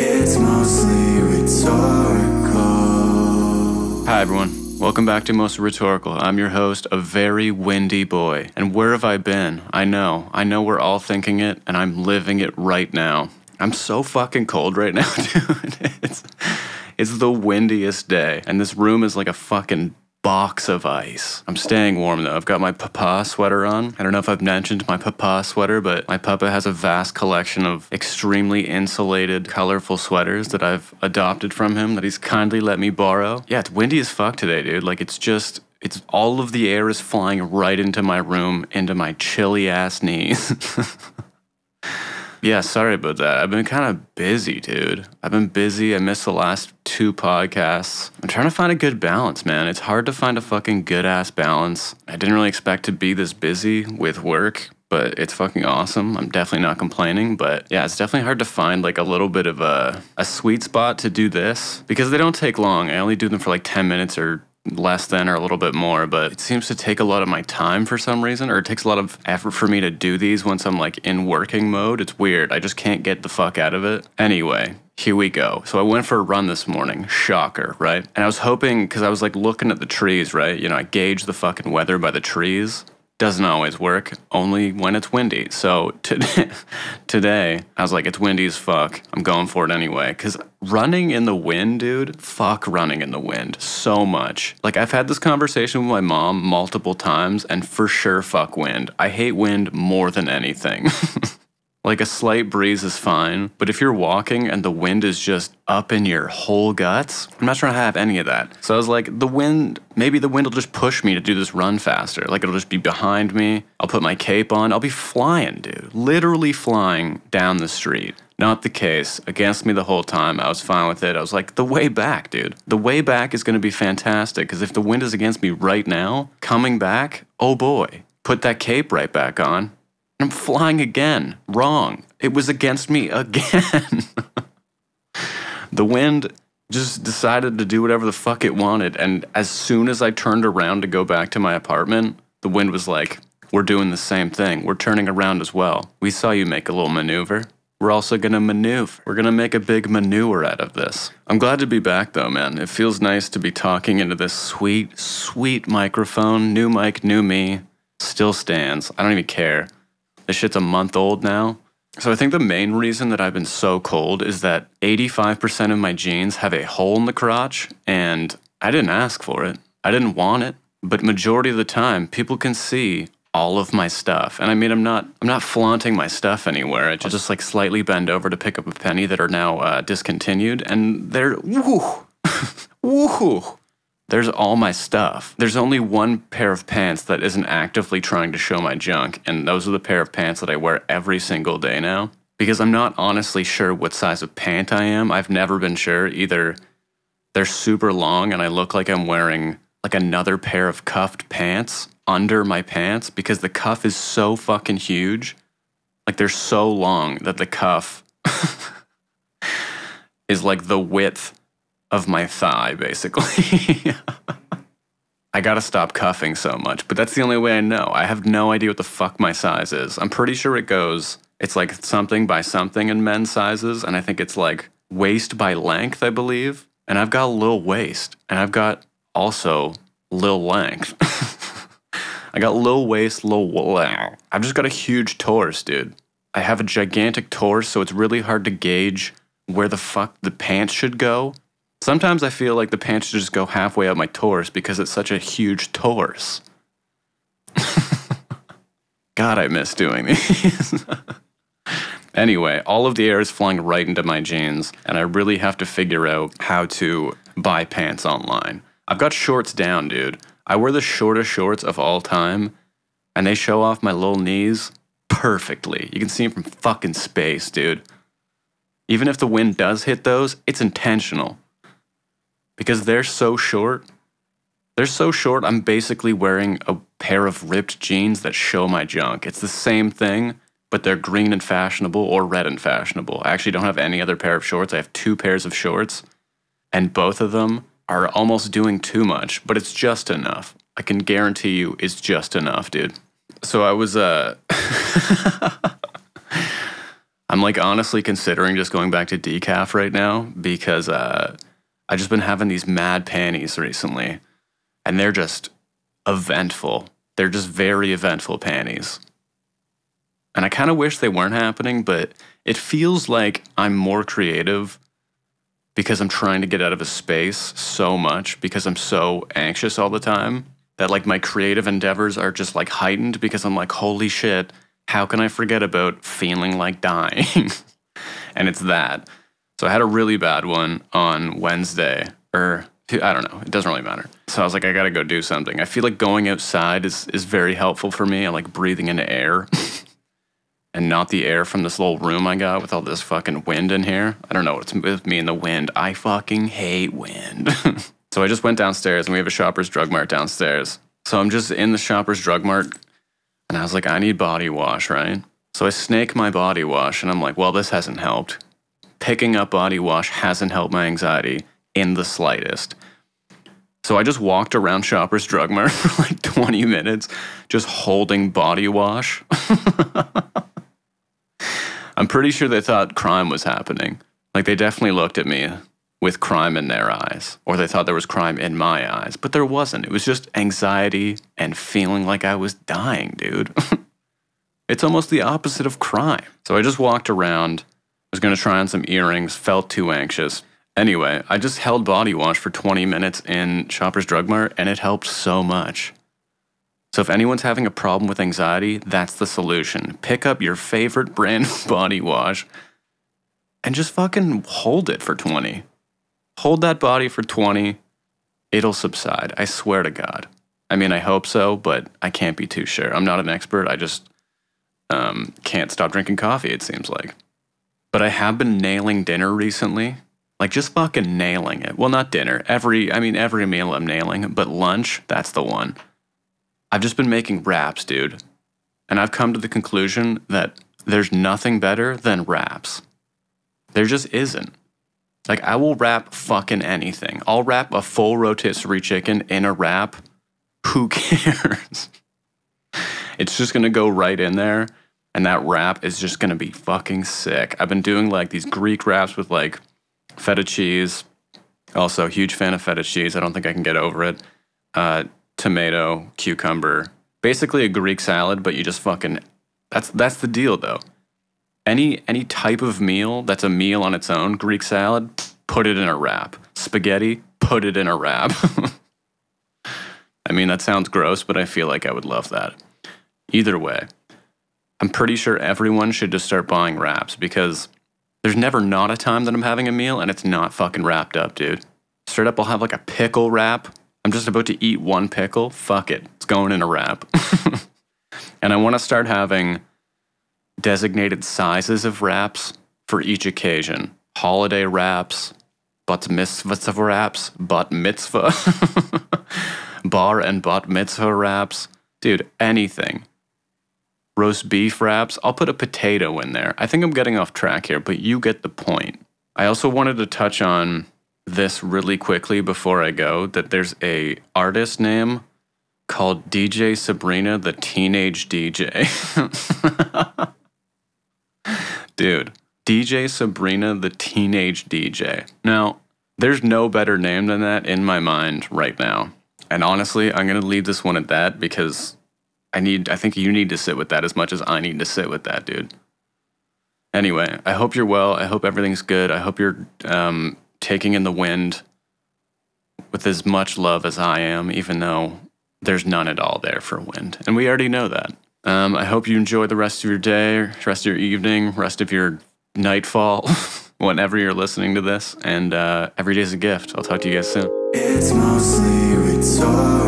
It's mostly rhetorical. Hi, everyone. Welcome back to Most Rhetorical. I'm your host, a very windy boy. And where have I been? I know. I know we're all thinking it, and I'm living it right now. I'm so fucking cold right now, dude. It's, it's the windiest day, and this room is like a fucking box of ice. I'm staying warm though. I've got my papa sweater on. I don't know if I've mentioned my papa sweater, but my papa has a vast collection of extremely insulated, colorful sweaters that I've adopted from him that he's kindly let me borrow. Yeah, it's windy as fuck today, dude. Like it's just it's all of the air is flying right into my room, into my chilly ass knees. Yeah, sorry about that. I've been kind of busy, dude. I've been busy. I missed the last two podcasts. I'm trying to find a good balance, man. It's hard to find a fucking good ass balance. I didn't really expect to be this busy with work, but it's fucking awesome. I'm definitely not complaining, but yeah, it's definitely hard to find like a little bit of a, a sweet spot to do this because they don't take long. I only do them for like 10 minutes or less than or a little bit more, but it seems to take a lot of my time for some reason, or it takes a lot of effort for me to do these once I'm like in working mode. It's weird. I just can't get the fuck out of it. Anyway, here we go. So I went for a run this morning. Shocker, right? And I was hoping, because I was like looking at the trees, right? You know, I gauge the fucking weather by the trees doesn't always work, only when it's windy. So today, today I was like, it's windy as fuck. I'm going for it anyway. Because running in the wind, dude, fuck running in the wind so much. Like, I've had this conversation with my mom multiple times, and for sure, fuck wind. I hate wind more than anything. Like a slight breeze is fine, but if you're walking and the wind is just up in your whole guts, I'm not trying to have any of that. So I was like, the wind, maybe the wind will just push me to do this run faster. Like it'll just be behind me. I'll put my cape on. I'll be flying, dude. Literally flying down the street. Not the case. Against me the whole time. I was fine with it. I was like, the way back, dude. The way back is going to be fantastic because if the wind is against me right now, coming back, oh boy, put that cape right back on I'm flying again. Wrong. It was against me again. the wind just decided to do whatever the fuck it wanted. And as soon as I turned around to go back to my apartment, the wind was like, We're doing the same thing. We're turning around as well. We saw you make a little maneuver. We're also gonna maneuver. We're gonna make a big manure out of this. I'm glad to be back though, man. It feels nice to be talking into this sweet, sweet microphone. New mic, new me. Still stands. I don't even care. This shit's a month old now. So I think the main reason that I've been so cold is that 85% of my jeans have a hole in the crotch and I didn't ask for it. I didn't want it, but majority of the time people can see all of my stuff. And I mean I'm not I'm not flaunting my stuff anywhere. I just, just like slightly bend over to pick up a penny that are now uh, discontinued and they're woo woo there's all my stuff. There's only one pair of pants that isn't actively trying to show my junk, and those are the pair of pants that I wear every single day now. Because I'm not honestly sure what size of pant I am. I've never been sure. Either they're super long and I look like I'm wearing like another pair of cuffed pants under my pants because the cuff is so fucking huge. Like they're so long that the cuff is like the width of my thigh, basically. I gotta stop cuffing so much, but that's the only way I know. I have no idea what the fuck my size is. I'm pretty sure it goes, it's like something by something in men's sizes, and I think it's like waist by length, I believe. And I've got a little waist, and I've got also little length. I got little waist, length. I've just got a huge torso, dude. I have a gigantic torso, so it's really hard to gauge where the fuck the pants should go Sometimes I feel like the pants just go halfway up my torso because it's such a huge torso. God, I miss doing these. anyway, all of the air is flying right into my jeans, and I really have to figure out how to buy pants online. I've got shorts down, dude. I wear the shortest shorts of all time, and they show off my little knees perfectly. You can see them from fucking space, dude. Even if the wind does hit those, it's intentional because they're so short. They're so short, I'm basically wearing a pair of ripped jeans that show my junk. It's the same thing, but they're green and fashionable or red and fashionable. I actually don't have any other pair of shorts. I have two pairs of shorts, and both of them are almost doing too much, but it's just enough. I can guarantee you it's just enough, dude. So I was uh I'm like honestly considering just going back to decaf right now because uh, I just been having these mad panties recently, and they're just eventful. They're just very eventful panties. And I kind of wish they weren't happening, but it feels like I'm more creative because I'm trying to get out of a space so much because I'm so anxious all the time that like my creative endeavors are just like heightened because I'm like, holy shit, how can I forget about feeling like dying? and it's that. So I had a really bad one on Wednesday, or I don't know, it doesn't really matter. So I was like, I gotta go do something. I feel like going outside is, is very helpful for me. I like breathing in air and not the air from this little room I got with all this fucking wind in here. I don't know what's with me and the wind. I fucking hate wind. So I just went downstairs and we have a Shoppers Drug Mart downstairs. So I'm just in the Shoppers Drug Mart and I was like, I need body wash, right? So I snake my body wash and I'm like, well, this hasn't helped. Picking up body wash hasn't helped my anxiety in the slightest. So I just walked around Shoppers Drug Mart for like 20 minutes, just holding body wash. I'm pretty sure they thought crime was happening. Like they definitely looked at me with crime in their eyes, or they thought there was crime in my eyes, but there wasn't. It was just anxiety and feeling like I was dying, dude. it's almost the opposite of crime. So I just walked around, was gonna try on some earrings, felt too anxious. Anyway, I just held body wash for 20 minutes in Shoppers Drug Mart, and it helped so much. So if anyone's having a problem with anxiety, that's the solution. Pick up your favorite brand of body wash and just fucking hold it for 20 hold that body for 20, it'll subside. I swear to God. I mean, I hope so, but I can't be too sure. I'm not an expert. I just um, can't stop drinking coffee, it seems like. But I have been nailing dinner recently. Like, just fucking nailing it. Well, not dinner. Every, I mean, every meal I'm nailing, but lunch, that's the one. I've just been making wraps, dude. And I've come to the conclusion that there's nothing better than wraps. There just isn't. Like I will wrap fucking anything. I'll wrap a full rotisserie chicken in a wrap. Who cares? it's just gonna go right in there, and that wrap is just gonna be fucking sick. I've been doing like these Greek wraps with like feta cheese. Also, huge fan of feta cheese. I don't think I can get over it. Uh, tomato, cucumber, basically a Greek salad, but you just fucking. That's that's the deal though any any type of meal that's a meal on its own, Greek salad, put it in a wrap. Spaghetti, put it in a wrap. I mean, that sounds gross, but I feel like I would love that. Either way, I'm pretty sure everyone should just start buying wraps because there's never not a time that I'm having a meal and it's not fucking wrapped up, dude. Straight up, I'll have like a pickle wrap. I'm just about to eat one pickle. Fuck it. It's going in a wrap. and I want to start having designated sizes of wraps for each occasion. Holiday wraps, bat mitzvah wraps, bat mitzvah, bar and bat mitzvah wraps. Dude, anything. Roast beef wraps. I'll put a potato in there. I think I'm getting off track here, but you get the point. I also wanted to touch on this really quickly before I go that there's a artist name called DJ Sabrina the Teenage DJ. Dude, DJ Sabrina, the teenage DJ. Now, there's no better name than that in my mind right now. And honestly, I'm going to leave this one at that because I need I think you need to sit with that as much as I need to sit with that, dude. Anyway, I hope you're well. I hope everything's good. I hope you're um, taking in the wind with as much love as I am, even though there's none at all there for wind. And we already know that. Um, I hope you enjoy the rest of your day, rest of your evening, rest of your nightfall, whenever you're listening to this. And uh, every day's a gift. I'll talk to you guys soon. It's mostly rhetorical.